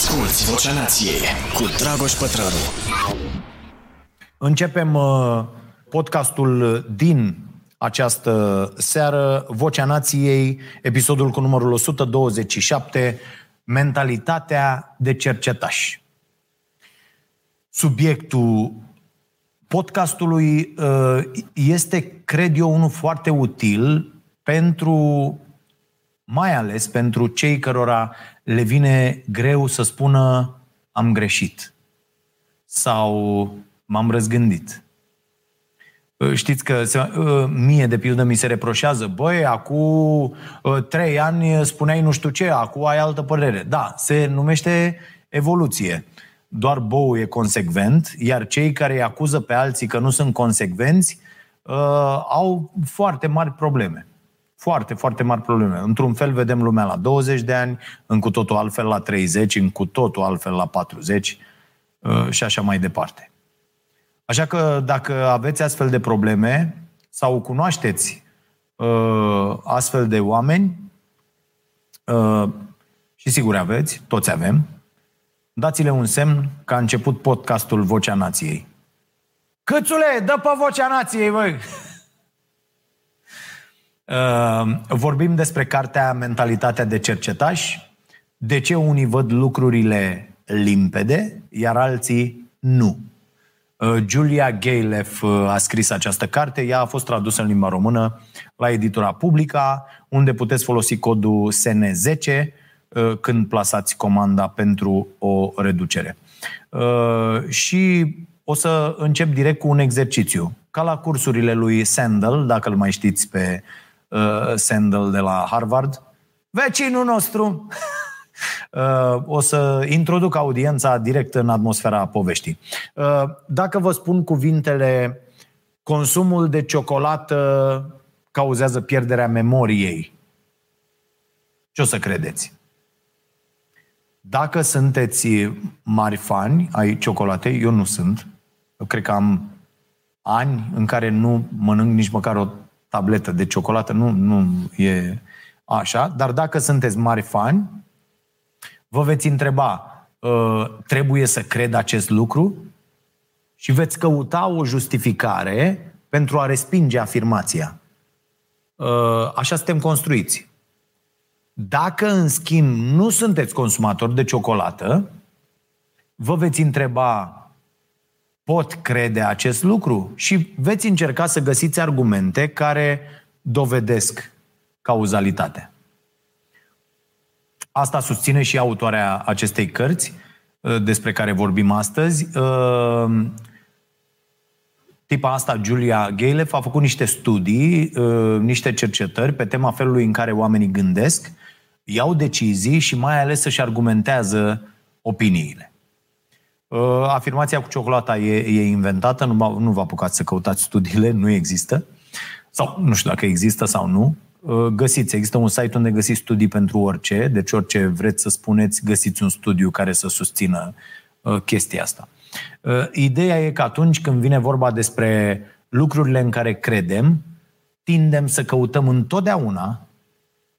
Asculți Vocea Nației cu Dragoș Pătrălu. Începem uh, podcastul din această seară, Vocea Nației, episodul cu numărul 127, Mentalitatea de cercetaș. Subiectul podcastului uh, este, cred eu, unul foarte util pentru, mai ales pentru cei cărora le vine greu să spună am greșit sau m-am răzgândit. Știți că mie, de pildă, mi se reproșează, băi, acum trei ani spuneai nu știu ce, acum ai altă părere. Da, se numește evoluție. Doar bou e consecvent, iar cei care îi acuză pe alții că nu sunt consecvenți uh, au foarte mari probleme. Foarte, foarte mari probleme. Într-un fel vedem lumea la 20 de ani, în cu totul altfel la 30, în cu totul altfel la 40 uh, și așa mai departe. Așa că dacă aveți astfel de probleme sau cunoașteți uh, astfel de oameni, uh, și sigur aveți, toți avem, dați-le un semn că a început podcastul Vocea Nației. Câțule, dă pe Vocea Nației, băi! Uh, vorbim despre cartea Mentalitatea de cercetaș. De ce unii văd lucrurile limpede, iar alții nu? Uh, Julia Galef uh, a scris această carte. Ea a fost tradusă în limba română la editura Publica, unde puteți folosi codul SN10 când plasați comanda pentru o reducere. Și o să încep direct cu un exercițiu. Ca la cursurile lui Sandel, dacă îl mai știți pe uh, Sandel de la Harvard, vecinul nostru, uh, o să introduc audiența direct în atmosfera poveștii. Uh, dacă vă spun cuvintele consumul de ciocolată cauzează pierderea memoriei, ce o să credeți? Dacă sunteți mari fani ai ciocolatei, eu nu sunt. Eu cred că am ani în care nu mănânc nici măcar o tabletă de ciocolată, nu, nu e așa, dar dacă sunteți mari fani, vă veți întreba, ă, trebuie să cred acest lucru? Și veți căuta o justificare pentru a respinge afirmația. Ă, așa suntem construiți. Dacă, în schimb, nu sunteți consumatori de ciocolată, vă veți întreba pot crede acest lucru și veți încerca să găsiți argumente care dovedesc cauzalitatea. Asta susține și autoarea acestei cărți uh, despre care vorbim astăzi. Uh, tipa asta, Julia Galef, a făcut niște studii, uh, niște cercetări pe tema felului în care oamenii gândesc, iau decizii și mai ales să-și argumentează opiniile. Uh, afirmația cu ciocolata e, e inventată, nu, nu vă apucați să căutați studiile, nu există. Sau nu știu dacă există sau nu. Uh, găsiți, există un site unde găsiți studii pentru orice, deci orice vreți să spuneți, găsiți un studiu care să susțină uh, chestia asta. Ideea e că atunci când vine vorba despre lucrurile în care credem, tindem să căutăm întotdeauna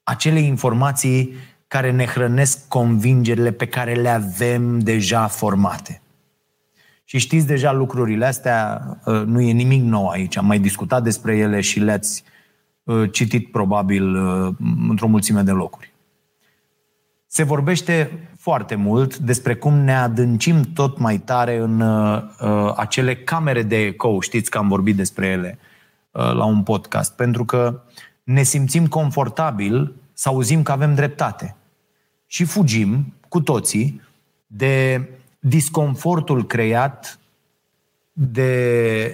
acele informații care ne hrănesc convingerile pe care le avem deja formate. Și știți deja lucrurile astea, uh, nu e nimic nou aici, am mai discutat despre ele și le-ați uh, citit probabil uh, într-o mulțime de locuri. Se vorbește foarte mult despre cum ne adâncim tot mai tare în acele camere de eco, știți că am vorbit despre ele la un podcast, pentru că ne simțim confortabil să auzim că avem dreptate. Și fugim cu toții de disconfortul creat de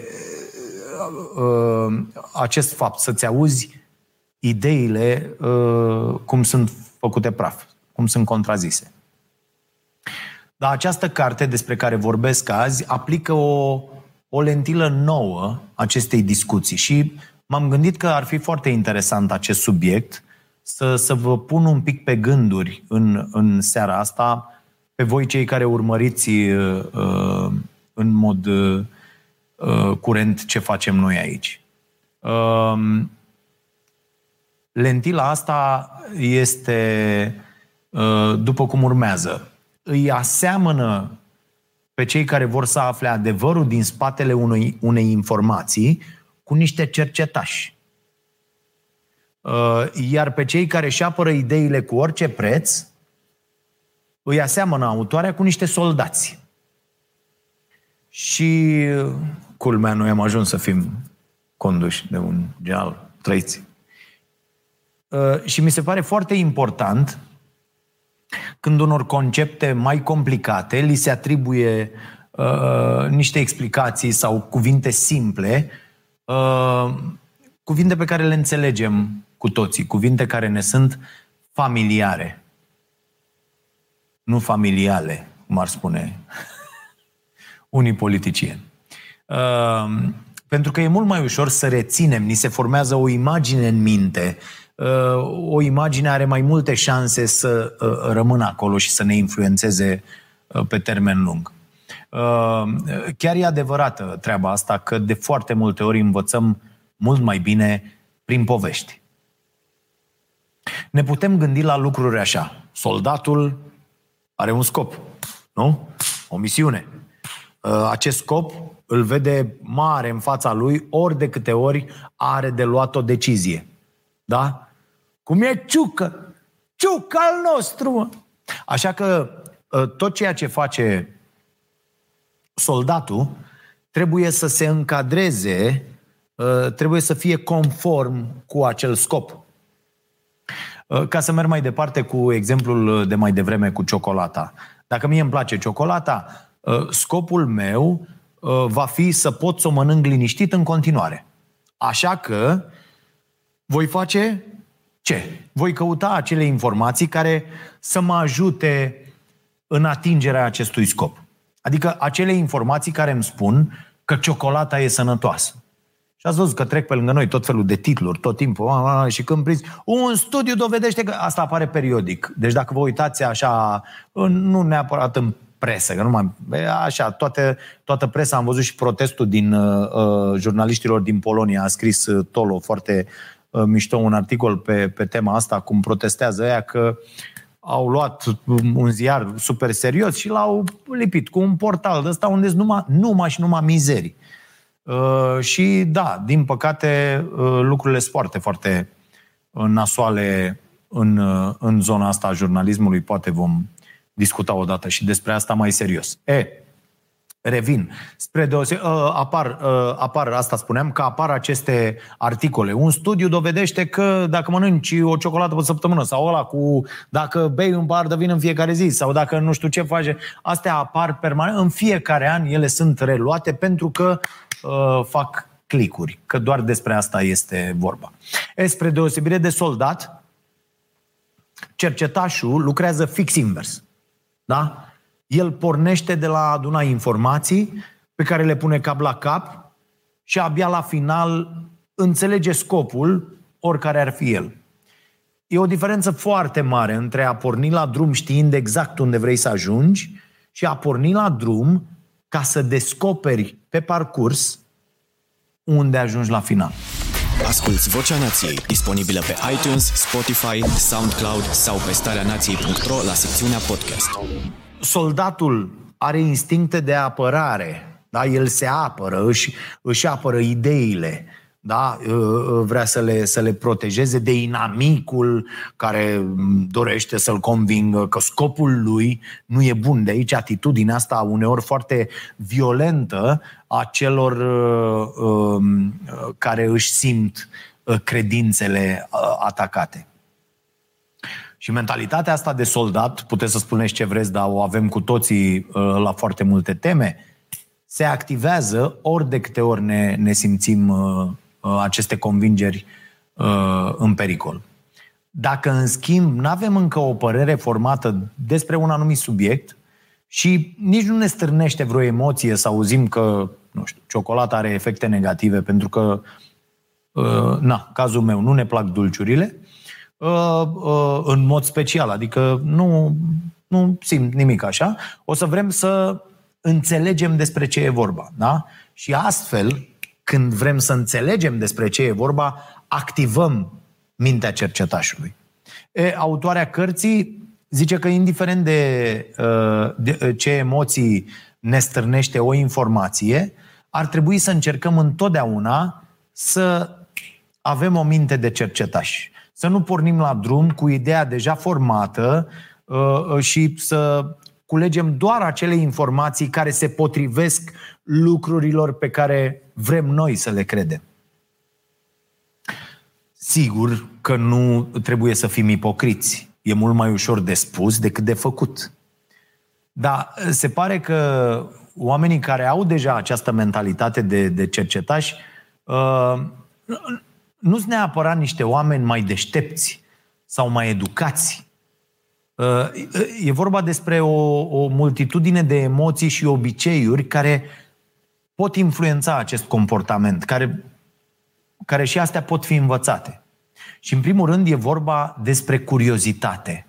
uh, acest fapt, să-ți auzi ideile uh, cum sunt făcute praf, cum sunt contrazise. Dar această carte despre care vorbesc azi aplică o, o lentilă nouă acestei discuții și m-am gândit că ar fi foarte interesant acest subiect să, să vă pun un pic pe gânduri în, în seara asta, pe voi cei care urmăriți uh, uh în mod uh, uh, curent ce facem noi aici. Uh, lentila asta este uh, după cum urmează. îi aseamănă pe cei care vor să afle adevărul din spatele unei, unei informații cu niște cercetași. Uh, iar pe cei care își apără ideile cu orice preț, îi aseamănă autoarea cu niște soldați. Și culmea, noi am ajuns să fim conduși de un general trăiți. Uh, și mi se pare foarte important când unor concepte mai complicate li se atribuie uh, niște explicații sau cuvinte simple, uh, cuvinte pe care le înțelegem cu toții, cuvinte care ne sunt familiare. Nu familiale, cum ar spune unii politicieni. Uh, pentru că e mult mai ușor să reținem, ni se formează o imagine în minte, uh, o imagine are mai multe șanse să uh, rămână acolo și să ne influențeze uh, pe termen lung. Chiar e adevărată treaba asta că de foarte multe ori învățăm mult mai bine prin povești. Ne putem gândi la lucruri așa. Soldatul are un scop, nu? O misiune. Acest scop îl vede mare în fața lui ori de câte ori are de luat o decizie. Da? Cum e ciucă. Ciucă al nostru, mă. Așa că ă, tot ceea ce face soldatul trebuie să se încadreze, ă, trebuie să fie conform cu acel scop. Ă, ca să merg mai departe cu exemplul de mai devreme cu ciocolata. Dacă mie îmi place ciocolata, scopul meu Uh, va fi să pot să o mănânc liniștit în continuare. Așa că voi face ce? Voi căuta acele informații care să mă ajute în atingerea acestui scop. Adică acele informații care îmi spun că ciocolata e sănătoasă. Și ați văzut că trec pe lângă noi tot felul de titluri, tot timpul, a, a, și când prinzi, un studiu dovedește că asta apare periodic. Deci dacă vă uitați așa, nu neapărat în presă, că nu mai, așa, toate, toată presa, am văzut și protestul din uh, uh, jurnaliștilor din Polonia, a scris uh, Tolo foarte uh, mișto un articol pe, pe tema asta, cum protestează ea că au luat un ziar super serios și l-au lipit cu un portal de ăsta unde numai, numai și numai mizerii. Uh, și da, din păcate, uh, lucrurile sunt foarte, foarte uh, nasoale în, uh, în zona asta a jurnalismului. Poate vom discuta odată și despre asta mai serios. E, revin. Spre deose- uh, apar, uh, apar, asta spuneam, că apar aceste articole. Un studiu dovedește că dacă mănânci o ciocolată pe săptămână sau ăla cu dacă bei un bar de vin în fiecare zi sau dacă nu știu ce face, astea apar permanent. În fiecare an ele sunt reluate pentru că uh, fac clicuri, că doar despre asta este vorba. E, spre deosebire de soldat, cercetașul lucrează fix invers. Da? El pornește de la aduna informații pe care le pune cap la cap și abia la final înțelege scopul, oricare ar fi el. E o diferență foarte mare între a porni la drum știind exact unde vrei să ajungi și a porni la drum ca să descoperi pe parcurs unde ajungi la final. Asculți Vocea Nației, disponibilă pe iTunes, Spotify, SoundCloud sau pe starea nației.ro la secțiunea podcast. Soldatul are instincte de apărare, da? el se apără, își, își apără ideile, da? vrea să le, să le protejeze de inamicul care dorește să-l convingă că scopul lui nu e bun. De aici atitudinea asta uneori foarte violentă a celor uh, uh, care își simt uh, credințele uh, atacate. Și mentalitatea asta de soldat, puteți să spuneți ce vreți, dar o avem cu toții uh, la foarte multe teme, se activează ori de câte ori ne, ne simțim uh, Uh, aceste convingeri uh, în pericol. Dacă, în schimb, nu avem încă o părere formată despre un anumit subiect și nici nu ne stârnește vreo emoție să auzim că, nu știu, ciocolata are efecte negative pentru că, uh, na, cazul meu, nu ne plac dulciurile, în mod special, adică nu, nu simt nimic așa, o să vrem să înțelegem despre ce e vorba. Da? Și astfel, când vrem să înțelegem despre ce e vorba, activăm mintea cercetașului. E, autoarea cărții zice că indiferent de, de ce emoții ne stârnește o informație, ar trebui să încercăm întotdeauna să avem o minte de cercetași. Să nu pornim la drum cu ideea deja formată și să culegem doar acele informații care se potrivesc lucrurilor pe care vrem noi să le credem. Sigur că nu trebuie să fim ipocriți. E mult mai ușor de spus decât de făcut. Dar se pare că oamenii care au deja această mentalitate de, de cercetași uh, nu sunt neapărat niște oameni mai deștepți sau mai educați. Uh, e vorba despre o, o multitudine de emoții și obiceiuri care pot influența acest comportament, care, care și astea pot fi învățate. Și în primul rând e vorba despre curiozitate.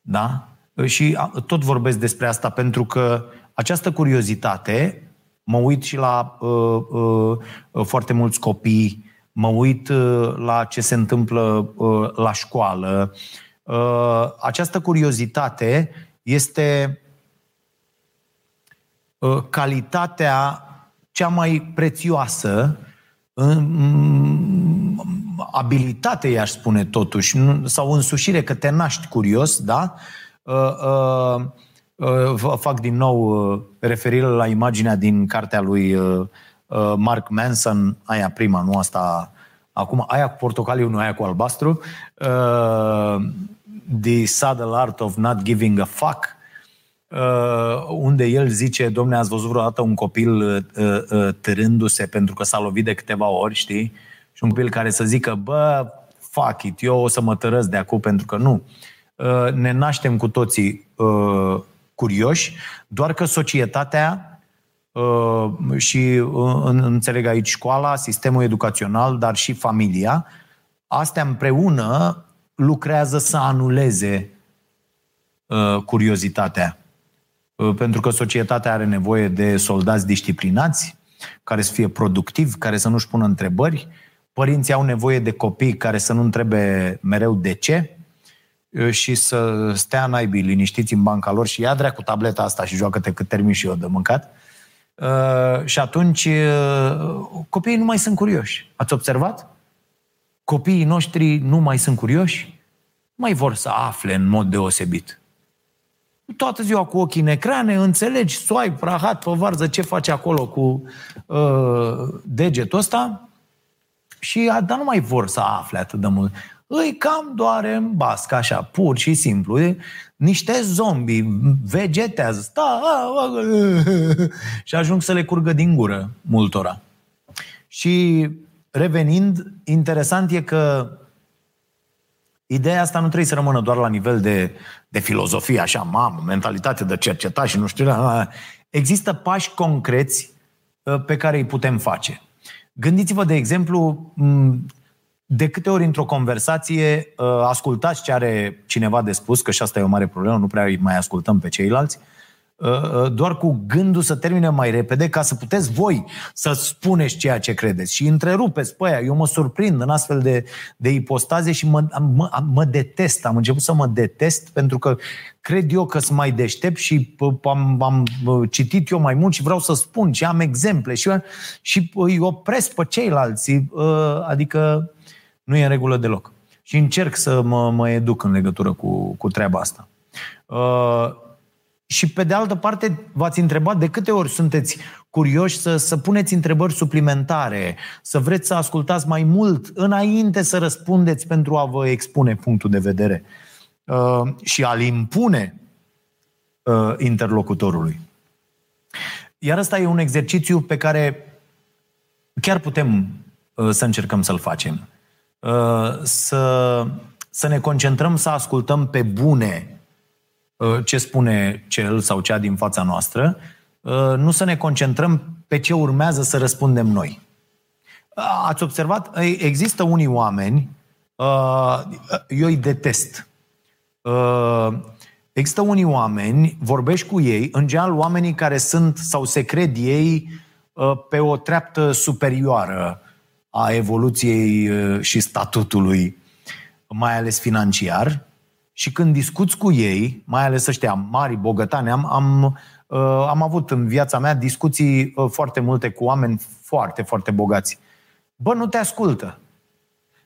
Da? Și tot vorbesc despre asta pentru că această curiozitate, mă uit și la uh, uh, foarte mulți copii, mă uit uh, la ce se întâmplă uh, la școală. Uh, această curiozitate este uh, calitatea cea mai prețioasă, abilitate, i-aș spune totuși, sau însușire că te naști curios, da? Uh, fac din nou referire la imaginea din cartea lui Mark Manson, aia prima, nu asta acum, aia cu portocaliu, nu aia cu albastru, The Subtle Art of Not Giving a Fuck, Uh, unde el zice, domne, ați văzut vreodată un copil uh, uh, târându-se pentru că s-a lovit de câteva ori, știi? Și un copil care să zică, bă, fuck it, eu o să mă tărăsc de acum pentru că nu. Uh, ne naștem cu toții uh, curioși, doar că societatea uh, și uh, înțeleg aici școala, sistemul educațional, dar și familia, astea împreună lucrează să anuleze uh, curiozitatea. Uh, pentru că societatea are nevoie de soldați disciplinați, care să fie productivi, care să nu-și pună întrebări. Părinții au nevoie de copii care să nu întrebe mereu de ce uh, și să stea naibii liniștiți în banca lor și ia cu tableta asta și joacă-te cât termin și eu de mâncat. Uh, și atunci uh, copiii nu mai sunt curioși. Ați observat? Copiii noștri nu mai sunt curioși, mai vor să afle în mod deosebit toată ziua cu ochii în ecrane, înțelegi, soai, prahat, pe varză, ce face acolo cu uh, degetul ăsta și dar nu mai vor să afle atât de mult. Îi cam doare în bască, așa, pur și simplu. E, niște zombi vegetează, sta, și ajung să le curgă din gură multora. Și revenind, interesant e că Ideea asta nu trebuie să rămână doar la nivel de, de filozofie, așa, mamă, mentalitate de cercetat și nu știu. Există pași concreți uh, pe care îi putem face. Gândiți-vă, de exemplu, de câte ori într-o conversație uh, ascultați ce are cineva de spus, că și asta e o mare problemă, nu prea mai ascultăm pe ceilalți, Uh, uh, doar cu gândul să termine mai repede ca să puteți voi să spuneți ceea ce credeți și întrerupeți pe aia. Eu mă surprind în astfel de, de ipostaze și mă, mă, mă detest. Am început să mă detest pentru că cred eu că sunt mai deștept și am, am citit eu mai mult și vreau să spun și am exemple și, și îi opresc pe ceilalți. Uh, adică nu e în regulă deloc. Și încerc să mă, mă educ în legătură cu, cu treaba asta. Și pe de altă parte, v-ați întrebat de câte ori sunteți curioși să, să puneți întrebări suplimentare, să vreți să ascultați mai mult înainte să răspundeți pentru a vă expune punctul de vedere uh, și a-l impune uh, interlocutorului. Iar ăsta e un exercițiu pe care chiar putem uh, să încercăm să-l facem. Uh, să, să ne concentrăm să ascultăm pe bune Uh, ce spune cel sau cea din fața noastră, uh, nu să ne concentrăm pe ce urmează să răspundem noi. Uh, ați observat? Există unii oameni, eu îi detest. Există unii oameni, vorbești cu ei, în general oamenii care sunt sau se cred ei pe o treaptă superioară a evoluției și statutului, mai ales financiar, și când discuți cu ei, mai ales ăștia mari, bogătani, am, am, uh, am avut în viața mea discuții uh, foarte multe cu oameni foarte, foarte bogați. Bă, nu te ascultă.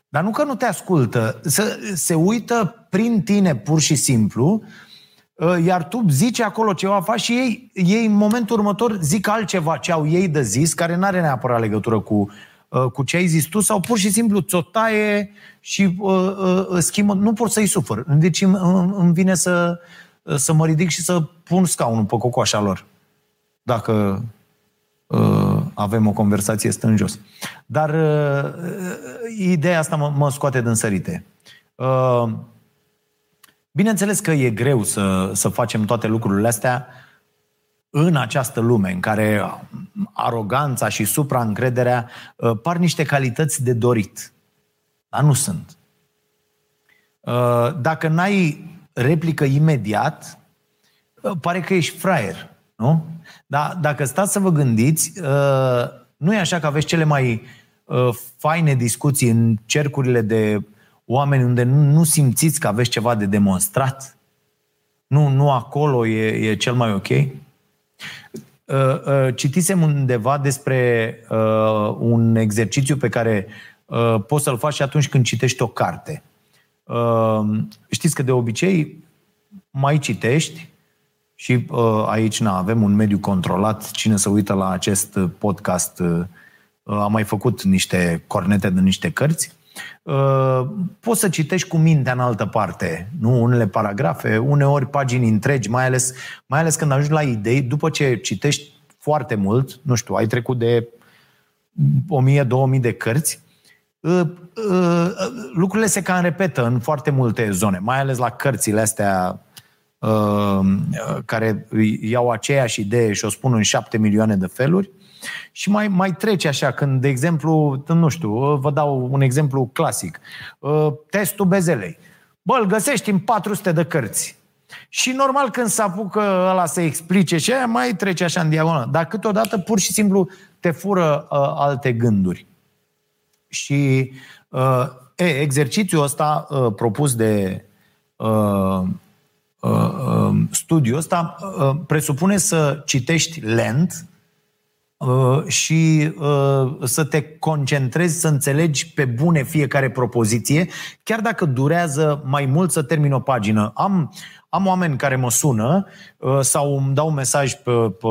Dar nu că nu te ascultă, se, se uită prin tine pur și simplu, uh, iar tu zici acolo ceva, faci și ei, ei în momentul următor zic altceva ce au ei de zis, care nu are neapărat legătură cu, uh, cu ce ai zis tu, sau pur și simplu ți-o taie și uh, uh, schimbă. Nu pot să-i sufăr. Deci îmi, îmi vine să, să mă ridic și să pun scaunul pe cocoașa lor. Dacă uh, avem o conversație stând jos. Dar uh, ideea asta mă, mă scoate din sărite. Uh, bineînțeles că e greu să, să facem toate lucrurile astea în această lume în care aroganța și supraîncrederea uh, par niște calități de dorit. Dar nu sunt. Uh, dacă n-ai replică imediat, uh, pare că ești fraier, nu? Dar dacă stați să vă gândiți, uh, nu e așa că aveți cele mai uh, faine discuții în cercurile de oameni unde nu simțiți că aveți ceva de demonstrat? Nu, nu acolo e, e cel mai ok? Uh, citisem undeva despre un exercițiu pe care poți să-l faci și atunci când citești o carte. Știți că de obicei mai citești și uh, aici na, avem un mediu controlat. Cine se uită la acest podcast uh, a mai făcut niște cornete de niște cărți. Uh, poți să citești cu mintea în altă parte, nu? Unele paragrafe, uneori pagini întregi, mai ales, mai ales când ajungi la idei, după ce citești foarte mult, nu știu, ai trecut de 1000-2000 de cărți, uh, uh, lucrurile se cam repetă în foarte multe zone, mai ales la cărțile astea Uh, care iau aceeași idee și o spun în șapte milioane de feluri și mai, mai trece așa când, de exemplu, nu știu, vă dau un exemplu clasic. Uh, testul bezelei. Bă, îl găsești în 400 de cărți. Și normal când se apucă ăla să explice și aia mai trece așa în diagonală. Dar câteodată pur și simplu te fură uh, alte gânduri. Și uh, e, exercițiul ăsta uh, propus de uh, Uh, um, studiul ăsta uh, presupune să citești lent uh, și să te concentrezi, să înțelegi pe bune fiecare propoziție, chiar dacă durează mai mult să termin o pagină. Am, am oameni care mă sună sau îmi dau un mesaj pe, pe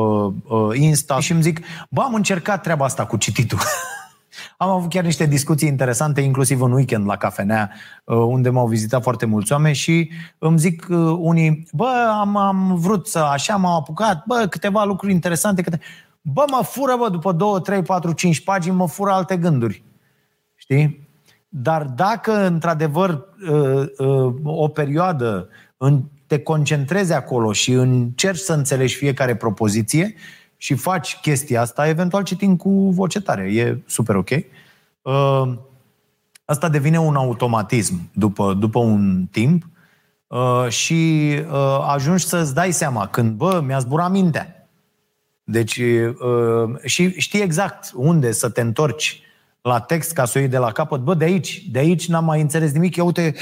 Insta și îmi zic, bă, am încercat treaba asta cu cititul. Am avut chiar niște discuții interesante, inclusiv în weekend la cafenea, uh, unde m-au vizitat foarte mulți oameni și îmi zic uh, unii, bă, am, am vrut să așa, m-am apucat, bă, câteva lucruri interesante, câte... bă, mă fură, bă, după 2, 3, 4, 5 pagini, mă fură alte gânduri. Știi? Dar dacă, într-adevăr, uh, o perioadă te concentrezi acolo și încerci să înțelegi fiecare propoziție, și faci chestia asta, eventual citim cu voce tare. E super ok. Uh, asta devine un automatism după, după un timp uh, și uh, ajungi să-ți dai seama când, bă, mi-a zburat mintea. Deci, și știi exact unde să te întorci la text ca să o iei de la capăt. Bă, de aici, de aici n-am mai înțeles nimic. Eu, uite,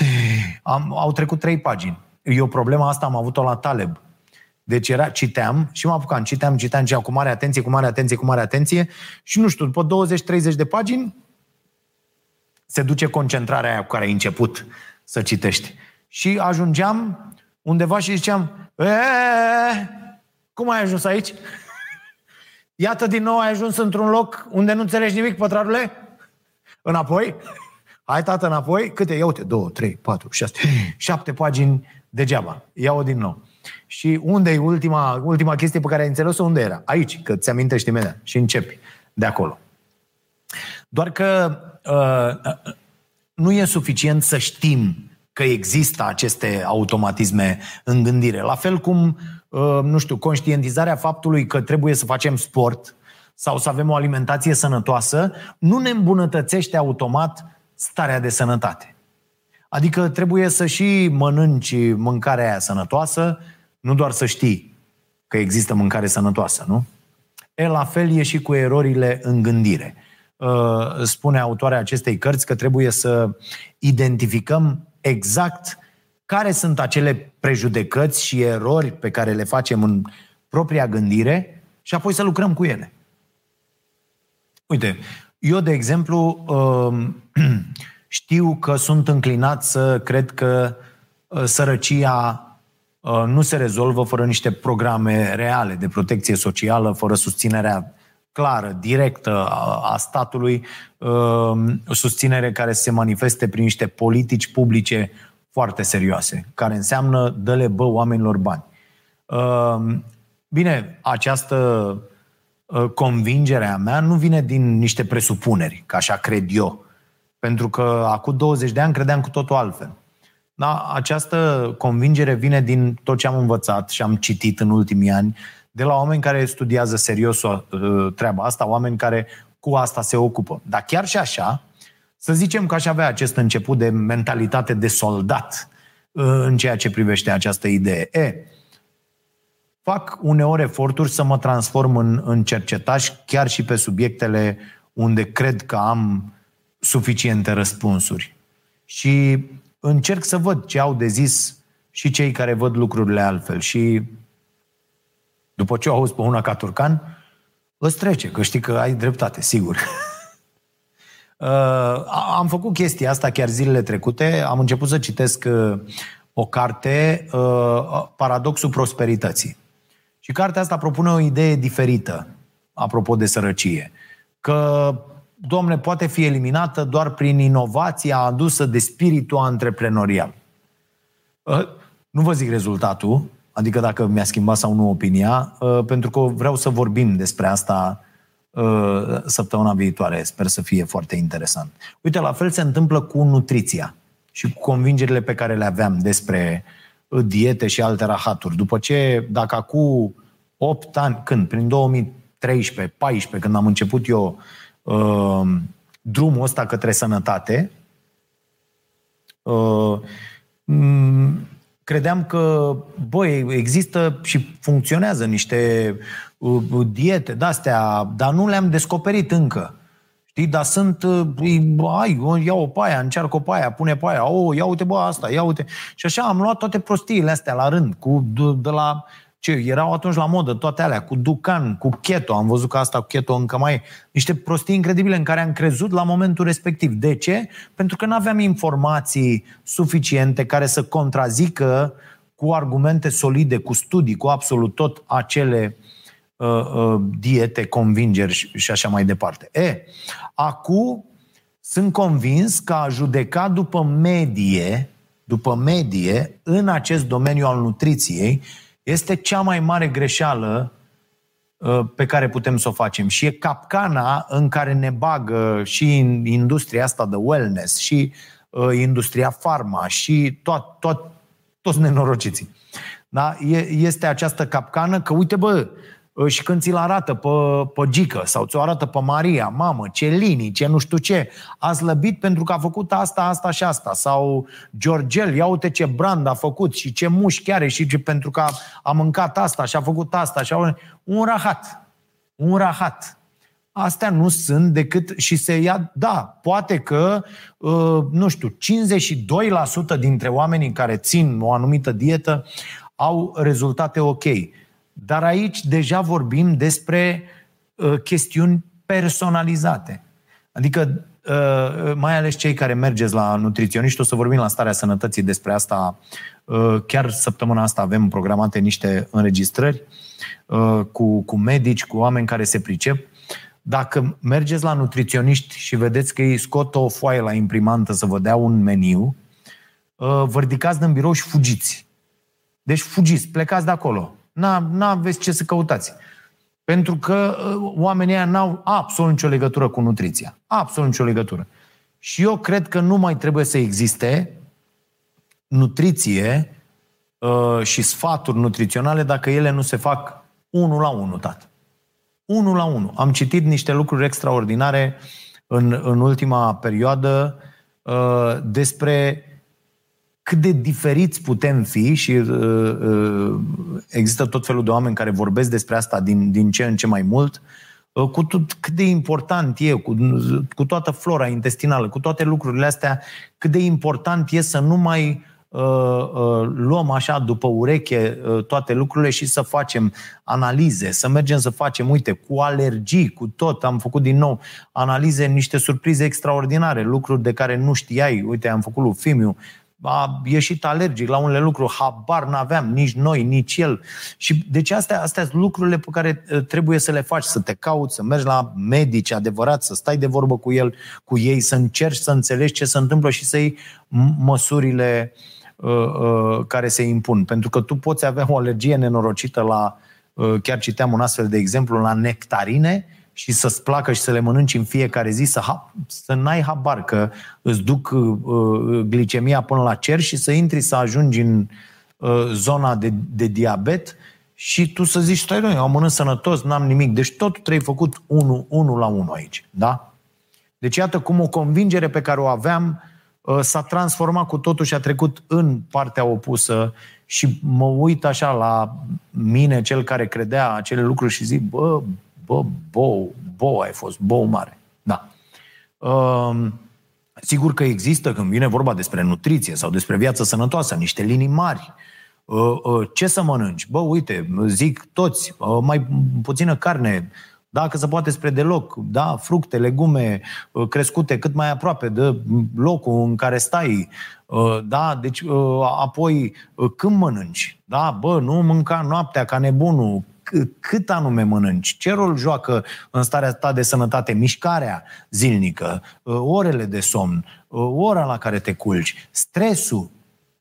am, au trecut trei pagini. Eu problema asta am avut-o la Taleb. Deci era, citeam și mă apucam, citeam, citeam, citeam cu mare atenție, cu mare atenție, cu mare atenție și nu știu, după 20-30 de pagini se duce concentrarea aia cu care ai început să citești. Și ajungeam undeva și ziceam, cum ai ajuns aici? Iată din nou ai ajuns într-un loc unde nu înțelegi nimic, pătrarule? Înapoi? Hai, tată, înapoi? Câte? Ia uite, două, trei, patru, șase, șapte pagini degeaba. Ia-o din nou. Și unde e ultima, ultima chestie pe care ai înțeles-o? Unde era? Aici, că ți amintești imediat. Și începi de acolo. Doar că uh, nu e suficient să știm că există aceste automatisme în gândire. La fel cum, uh, nu știu, conștientizarea faptului că trebuie să facem sport sau să avem o alimentație sănătoasă, nu ne îmbunătățește automat starea de sănătate. Adică trebuie să și mănânci mâncarea aia sănătoasă, nu doar să știi că există mâncare sănătoasă, nu? E, la fel e și cu erorile în gândire. Uh, spune autoarea acestei cărți că trebuie să identificăm exact care sunt acele prejudecăți și erori pe care le facem în propria gândire și apoi să lucrăm cu ele. Uite, eu, de exemplu, um, știu că sunt înclinat să cred că uh, sărăcia uh, nu se rezolvă fără niște programe reale de protecție socială, fără susținerea clară, directă a statului, um, susținere care se manifeste prin niște politici publice foarte serioase, care înseamnă dă-le bă oamenilor bani. Um, bine, această uh, convingere a mea nu vine din niște presupuneri, ca așa cred eu. Pentru că acum 20 de ani credeam cu totul altfel. Da, această convingere vine din tot ce am învățat și am citit în ultimii ani, de la oameni care studiază serios uh, treaba asta, oameni care cu asta se ocupă. Dar chiar și așa, să zicem că aș avea acest început de mentalitate de soldat uh, în ceea ce privește această idee. E, fac uneori eforturi să mă transform în, în cercetaș chiar și pe subiectele unde cred că am suficiente răspunsuri. Și încerc să văd ce au de zis și cei care văd lucrurile altfel. Și după ce o auzi pe una ca turcan, îți trece, că știi că ai dreptate, sigur. Uh, am făcut chestia asta chiar zilele trecute. Am început să citesc uh, o carte, uh, Paradoxul Prosperității. Și cartea asta propune o idee diferită, apropo de sărăcie. Că, domne, poate fi eliminată doar prin inovația adusă de spiritul antreprenorial. Nu vă zic rezultatul, adică dacă mi-a schimbat sau nu opinia, pentru că vreau să vorbim despre asta Uh, săptămâna viitoare. Sper să fie foarte interesant. Uite, la fel se întâmplă cu nutriția și cu convingerile pe care le aveam despre uh, diete și alte rahaturi. După ce, dacă acum 8 ani, când? Prin 2013, 14, când am început eu uh, drumul ăsta către sănătate, uh, credeam că, băi, există și funcționează niște uh, diete de-astea, dar nu le-am descoperit încă. Știi, dar sunt, uh, ai, ia o paia, încearcă o paia, pune paia, o, ia uite, bă, asta, ia uite. Și așa am luat toate prostiile astea la rând, cu, de, de la ce erau atunci la modă toate alea, cu Ducan, cu Keto, am văzut că asta cu Keto încă mai e. Niște prostii incredibile în care am crezut la momentul respectiv. De ce? Pentru că nu aveam informații suficiente care să contrazică cu argumente solide, cu studii, cu absolut tot acele uh, uh, diete, convingeri și, și așa mai departe. E, acum sunt convins că a judeca după medie, după medie, în acest domeniu al nutriției, este cea mai mare greșeală uh, pe care putem să o facem. Și e capcana în care ne bagă și industria asta de wellness, și uh, industria farma, și tot, tot, toți nenorociții. Da? Este această capcană că, uite bă, și când ți-l arată pe, pe Gică sau ți-o arată pe Maria, mamă, ce linii, ce nu știu ce, a slăbit pentru că a făcut asta, asta și asta. Sau Georgel, ia uite ce brand a făcut și ce mușchi are și ce, pentru că a, a mâncat asta și a făcut asta. Și a... Un rahat. Un rahat. Astea nu sunt decât și se ia, da, poate că, uh, nu știu, 52% dintre oamenii care țin o anumită dietă au rezultate ok. Dar aici deja vorbim despre uh, chestiuni personalizate. Adică, uh, mai ales cei care mergeți la nutriționiști, o să vorbim la starea sănătății despre asta. Uh, chiar săptămâna asta avem programate niște înregistrări uh, cu, cu medici, cu oameni care se pricep. Dacă mergeți la nutriționiști și vedeți că ei scot o foaie la imprimantă să vă dea un meniu, uh, vă ridicați din birou și fugiți. Deci fugiți, plecați de acolo N-aveți ce să căutați. Pentru că uh, oamenii ăia n-au absolut nicio legătură cu nutriția. Absolut nicio legătură. Și eu cred că nu mai trebuie să existe nutriție uh, și sfaturi nutriționale dacă ele nu se fac unul la unul, tată. Unul la unul. Am citit niște lucruri extraordinare în, în ultima perioadă uh, despre cât de diferiți putem fi și uh, uh, există tot felul de oameni care vorbesc despre asta din, din ce în ce mai mult, uh, cu tot, cât de important e, cu, cu toată flora intestinală, cu toate lucrurile astea, cât de important e să nu mai uh, uh, luăm așa după ureche uh, toate lucrurile și să facem analize, să mergem să facem, uite, cu alergii, cu tot, am făcut din nou analize, niște surprize extraordinare, lucruri de care nu știai, uite, am făcut lui Fimiu, a ieșit alergic la unele lucruri, habar n-aveam, nici noi, nici el. Și deci astea, astea sunt lucrurile pe care ă, trebuie să le faci, să te cauți, să mergi la medici adevărat, să stai de vorbă cu el, cu ei, să încerci să înțelegi ce se întâmplă și să iei măsurile uh, uh, care se impun. Pentru că tu poți avea o alergie nenorocită la, uh, chiar citeam un astfel de exemplu, la nectarine, și să-ți placă și să le mănânci în fiecare zi, să, ha- să n-ai habar că îți duc uh, uh, glicemia până la cer și să intri să ajungi în uh, zona de, de diabet și tu să zici, stai, noi, am mănânc sănătos, n-am nimic. Deci totul trebuie făcut unul, unul la unul aici. Da? Deci iată cum o convingere pe care o aveam uh, s-a transformat cu totul și a trecut în partea opusă și mă uit așa la mine, cel care credea acele lucruri și zic, bă, bă, bou, bou ai fost, bou mare. Da. Uh, sigur că există, când vine vorba despre nutriție sau despre viață sănătoasă, niște linii mari. Uh, uh, ce să mănânci? Bă, uite, zic toți, uh, mai puțină carne, dacă se poate spre deloc, da, fructe, legume uh, crescute cât mai aproape de locul în care stai, uh, da, deci uh, apoi când mănânci, da, bă, nu mânca noaptea ca nebunul, cât anume mănânci, ce rol joacă în starea ta de sănătate mișcarea zilnică, uh, orele de somn, uh, ora la care te culci, stresul,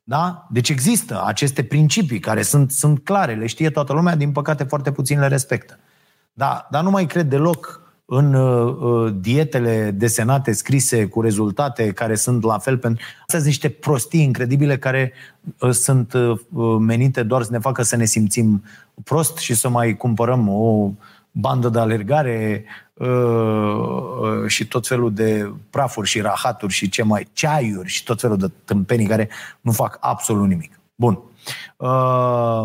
da? Deci există aceste principii care sunt, sunt clare, le știe toată lumea, din păcate foarte puțin le respectă. Da, dar nu mai cred deloc în uh, uh, dietele desenate, scrise cu rezultate care sunt la fel pentru... Astea sunt niște prostii incredibile care uh, sunt uh, menite doar să ne facă să ne simțim prost și să mai cumpărăm o bandă de alergare uh, uh, și tot felul de prafuri și rahaturi și ce mai ceaiuri și tot felul de tâmpenii care nu fac absolut nimic. Bun. Uh,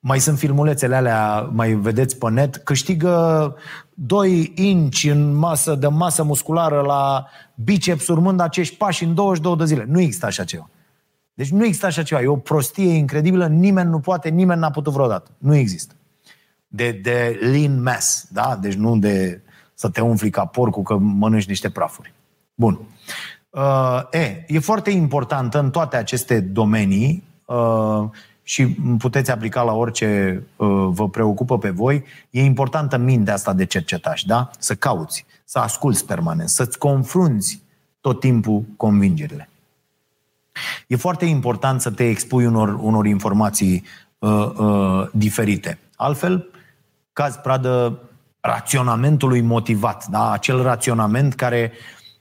mai sunt filmulețele alea, mai vedeți pe net, câștigă 2 inci în masă de masă musculară la biceps urmând acești pași în 22 de zile. Nu există așa ceva. Deci nu există așa ceva. E o prostie incredibilă, nimeni nu poate, nimeni n-a putut vreodată. Nu există. De, de lean mass, da? Deci nu de să te umfli ca porcul că mănânci niște prafuri. Bun. Uh, e, e foarte important în toate aceste domenii uh, și puteți aplica la orice uh, vă preocupă pe voi, e importantă mintea asta de cercetaș, da? Să cauți, să asculți permanent, să-ți confrunți tot timpul convingerile. E foarte important să te expui unor, unor informații uh, uh, diferite. Altfel, cazi pradă raționamentului motivat, da? acel raționament care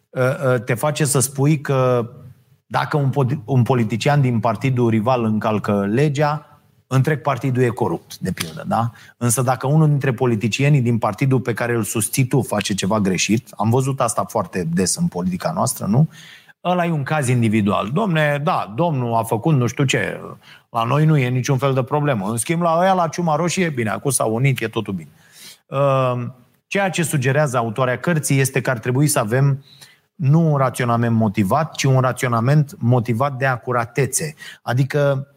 uh, uh, te face să spui că dacă un, un politician din partidul rival încalcă legea, întreg partidul e corupt, de pildă, da? Însă dacă unul dintre politicienii din partidul pe care îl susții tu face ceva greșit, am văzut asta foarte des în politica noastră, nu? Ăla e un caz individual. Domne, da, domnul a făcut nu știu ce, la noi nu e niciun fel de problemă. În schimb, la ăia, la ciuma roșie, bine, acum s-au unit, e totul bine. Ehm, ceea ce sugerează autoarea cărții este că ar trebui să avem nu un raționament motivat, ci un raționament motivat de acuratețe. Adică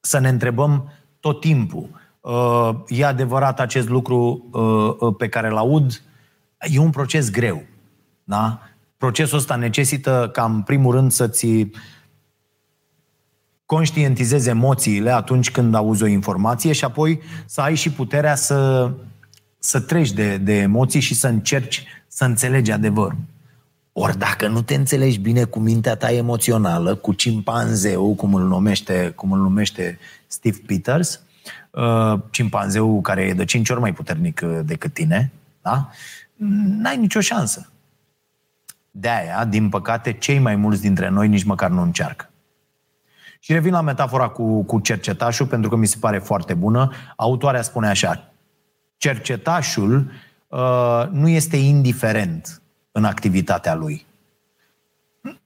să ne întrebăm tot timpul, uh, e adevărat acest lucru uh, uh, pe care îl aud? E un proces greu. Da? Procesul ăsta necesită ca, în primul rând, să-ți conștientizezi emoțiile atunci când auzi o informație și apoi să ai și puterea să, să treci de, de emoții și să încerci să înțelegi adevărul. Ori dacă nu te înțelegi bine cu mintea ta emoțională, cu cimpanzeu, cum îl numește, cum îl numește Steve Peters, uh, cimpanzeu care e de 5 ori mai puternic uh, decât tine, da? n-ai nicio șansă. De aia, din păcate, cei mai mulți dintre noi nici măcar nu încearcă. Și revin la metafora cu, cu cercetașul, pentru că mi se pare foarte bună. Autoarea spune așa, cercetașul uh, nu este indiferent în activitatea lui.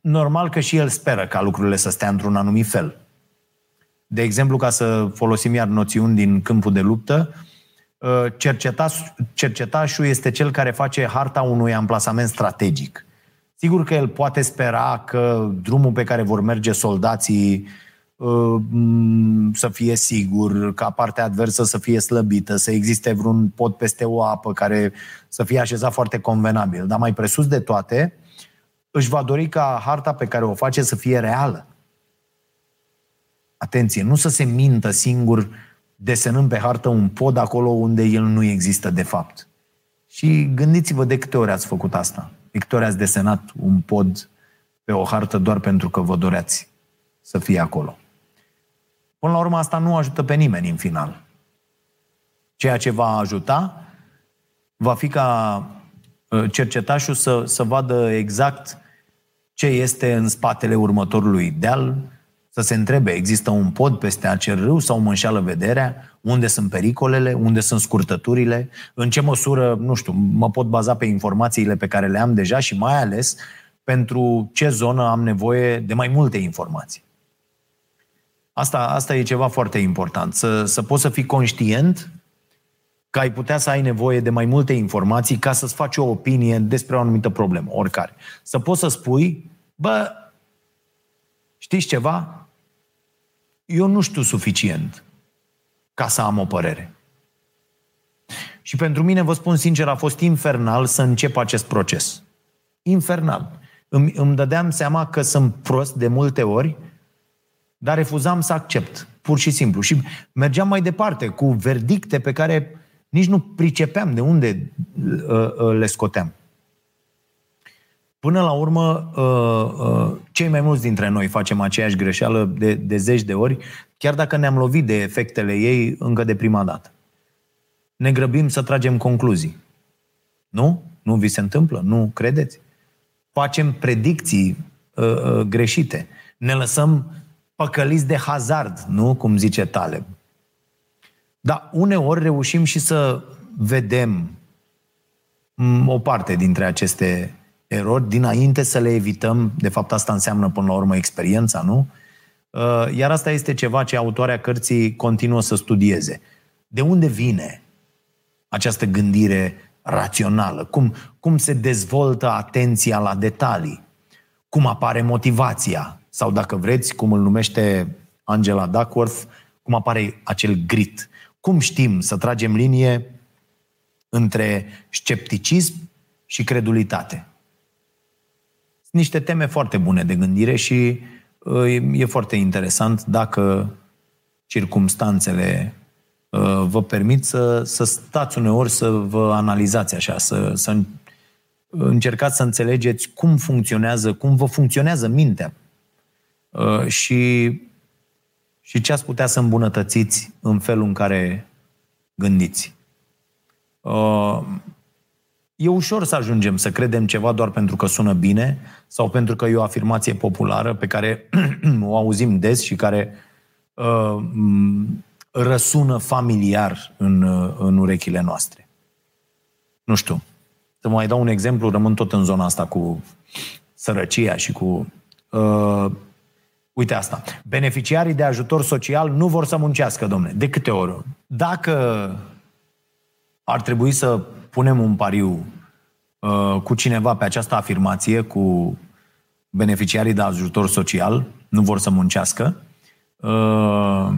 Normal că și el speră ca lucrurile să stea într-un anumit fel. De exemplu, ca să folosim iar noțiuni din câmpul de luptă, uh, cercetașul este cel care face harta unui amplasament strategic. Sigur că el poate spera că drumul pe care vor merge soldații uh, să fie sigur, ca partea adversă să fie slăbită, să existe vreun pod peste o apă care să fie așezat foarte convenabil. Dar mai presus de toate, își va dori ca harta pe care o face să fie reală. Atenție, nu să se mintă singur desenând pe hartă un pod acolo unde el nu există de fapt. Și gândiți-vă de câte ori ați făcut asta. De câte ori ați desenat un pod pe o hartă doar pentru că vă doreați să fie acolo. Până la urmă, asta nu ajută pe nimeni în final. Ceea ce va ajuta va fi ca uh, cercetașul să, să vadă exact ce este în spatele următorului deal, să se întrebe, există un pod peste acel râu sau mă înșeală vederea? Unde sunt pericolele? Unde sunt scurtăturile? În ce măsură, nu știu, mă pot baza pe informațiile pe care le am deja și mai ales pentru ce zonă am nevoie de mai multe informații. Asta, asta e ceva foarte important. Să, să poți să fii conștient că ai putea să ai nevoie de mai multe informații ca să-ți faci o opinie despre o anumită problemă, oricare. Să poți să spui, bă, știți ceva? Eu nu știu suficient ca să am o părere. Și pentru mine, vă spun sincer, a fost infernal să încep acest proces. Infernal. Îmi, îmi dădeam seama că sunt prost de multe ori, dar refuzam să accept, pur și simplu. Și mergeam mai departe cu verdicte pe care nici nu pricepeam de unde uh, uh, le scoteam. Până la urmă, uh, uh, cei mai mulți dintre noi facem aceeași greșeală de, de zeci de ori, chiar dacă ne-am lovit de efectele ei încă de prima dată. Ne grăbim să tragem concluzii. Nu? Nu vi se întâmplă? Nu credeți? Facem predicții uh, uh, greșite. Ne lăsăm păcăliți de hazard, nu? Cum zice Taleb. Dar uneori reușim și să vedem mm, o parte dintre aceste erori dinainte să le evităm. De fapt, asta înseamnă până la urmă experiența, nu? Uh, iar asta este ceva ce autoarea cărții continuă să studieze. De unde vine această gândire rațională? Cum, cum se dezvoltă atenția la detalii? Cum apare motivația? Sau dacă vreți, cum îl numește Angela Duckworth, cum apare acel grit? Cum știm să tragem linie între scepticism și credulitate? Sunt niște teme foarte bune de gândire și uh, e foarte interesant dacă circumstanțele uh, vă permit să, să stați uneori să vă analizați așa, să, să încercați să înțelegeți cum funcționează, cum vă funcționează mintea uh, și, și ce ați putea să îmbunătățiți în felul în care gândiți. E ușor să ajungem să credem ceva doar pentru că sună bine sau pentru că e o afirmație populară pe care o auzim des și care uh, răsună familiar în, uh, în urechile noastre. Nu știu. Să mai dau un exemplu, rămân tot în zona asta cu sărăcia și cu... Uh, uite asta. Beneficiarii de ajutor social nu vor să muncească, domne. De câte ori? Dacă ar trebui să punem un pariu uh, cu cineva pe această afirmație, cu beneficiarii de ajutor social, nu vor să muncească, uh,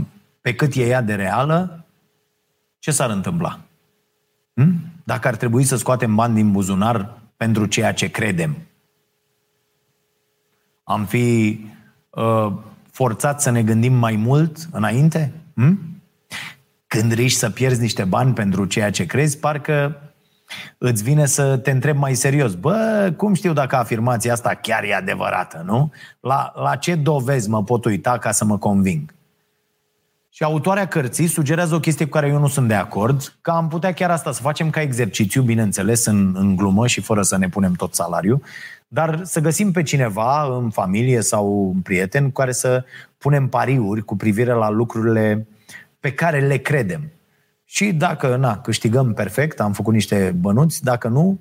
pe cât e ea de reală, ce s-ar întâmpla? Hm? Dacă ar trebui să scoatem bani din buzunar pentru ceea ce credem, am fi uh, forțat să ne gândim mai mult înainte? Hm? Când riști să pierzi niște bani pentru ceea ce crezi, parcă îți vine să te întrebi mai serios. Bă, cum știu dacă afirmația asta chiar e adevărată, nu? La, la ce dovezi mă pot uita ca să mă conving? Și autoarea cărții sugerează o chestie cu care eu nu sunt de acord, că am putea chiar asta să facem ca exercițiu, bineînțeles, în, în glumă și fără să ne punem tot salariu, dar să găsim pe cineva în familie sau un prieten cu care să punem pariuri cu privire la lucrurile pe care le credem. Și dacă na, câștigăm perfect, am făcut niște bănuți, dacă nu,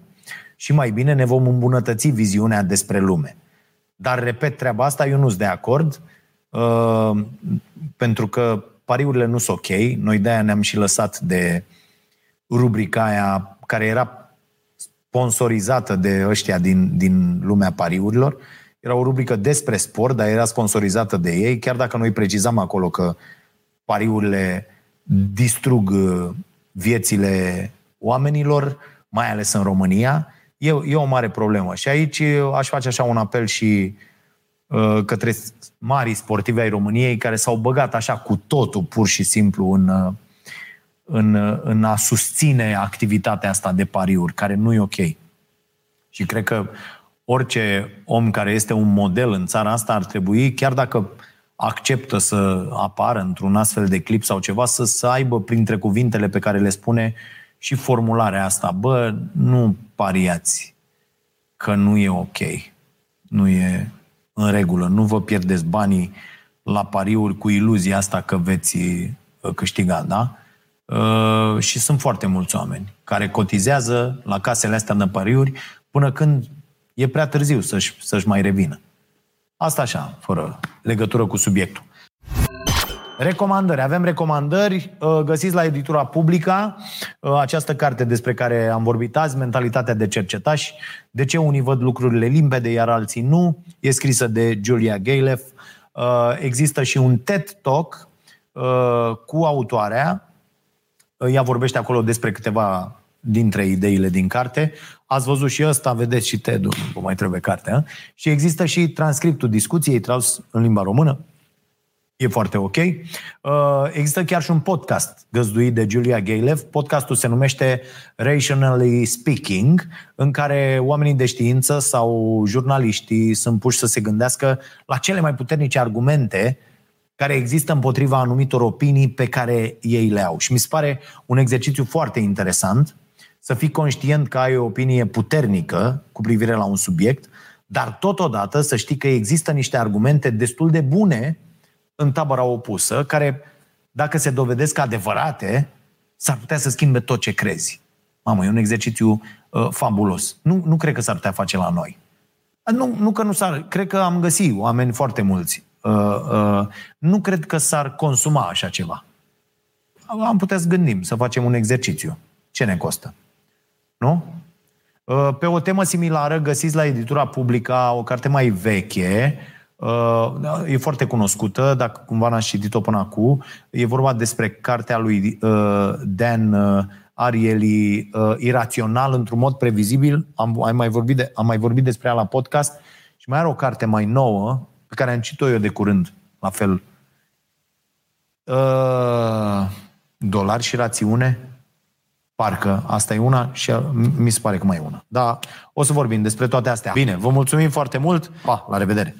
și mai bine ne vom îmbunătăți viziunea despre lume. Dar, repet, treaba asta eu nu sunt de acord, uh, pentru că pariurile nu sunt ok. Noi de-aia ne-am și lăsat de rubrica aia care era sponsorizată de ăștia din, din lumea pariurilor. era o rubrică despre sport, dar era sponsorizată de ei, chiar dacă noi precizam acolo că pariurile distrug uh, viețile oamenilor, mai ales în România, e, e o mare problemă. Și aici uh, aș face așa un apel și uh, către mari sportivi ai României care s-au băgat așa cu totul, pur și simplu, în, uh, în, uh, în a susține activitatea asta de pariuri, care nu e ok. Și cred că orice om care este un model în țara asta ar trebui, chiar dacă acceptă să apară într-un astfel de clip sau ceva, să, să aibă printre cuvintele pe care le spune și formularea asta. Bă, nu pariați că nu e ok. Nu e în regulă. Nu vă pierdeți banii la pariuri cu iluzia asta că veți uh, câștiga, da? Uh, și sunt foarte mulți oameni care cotizează la casele astea de pariuri până când e prea târziu să-și, să-și mai revină. Asta așa, fără legătură cu subiectul. Recomandări. Avem recomandări. Uh, găsiți la editura Publica uh, această carte despre care am vorbit azi, Mentalitatea de cercetași. De ce unii văd lucrurile limpede, iar alții nu. E scrisă de Julia Galef. Uh, există și un TED Talk cu autoarea. Ea vorbește acolo despre câteva dintre ideile din carte. Ați văzut și ăsta, vedeți și TED-ul, nu mai trebuie cartea. Și există și transcriptul discuției tras în limba română. E foarte ok. Uh, există chiar și un podcast găzduit de Julia Galev. Podcastul se numește Rationally Speaking, în care oamenii de știință sau jurnaliștii sunt puși să se gândească la cele mai puternice argumente care există împotriva anumitor opinii pe care ei le au. Și mi se pare un exercițiu foarte interesant să fii conștient că ai o opinie puternică cu privire la un subiect, dar totodată să știi că există niște argumente destul de bune în tabăra opusă, care, dacă se dovedesc adevărate, s-ar putea să schimbe tot ce crezi. Mamă, e un exercițiu uh, fabulos. Nu, nu cred că s-ar putea face la noi. Nu, nu că nu s-ar... Cred că am găsit oameni foarte mulți. Uh, uh, nu cred că s-ar consuma așa ceva. Am putea să gândim, să facem un exercițiu. Ce ne costă? Nu? Uh, pe o temă similară găsiți la editura publică o carte mai veche, uh, e foarte cunoscută, dacă cumva n-ați citit-o până acum. E vorba despre cartea lui uh, Dan Ariely, Irațional într-un mod previzibil. Am, am, mai vorbit de, am mai vorbit despre ea la podcast și mai are o carte mai nouă pe care am citit-o eu de curând, la fel. Dolari și rațiune? Parcă asta e una și mi se pare că mai e una. Dar o să vorbim despre toate astea. Bine, vă mulțumim foarte mult. Pa, la revedere!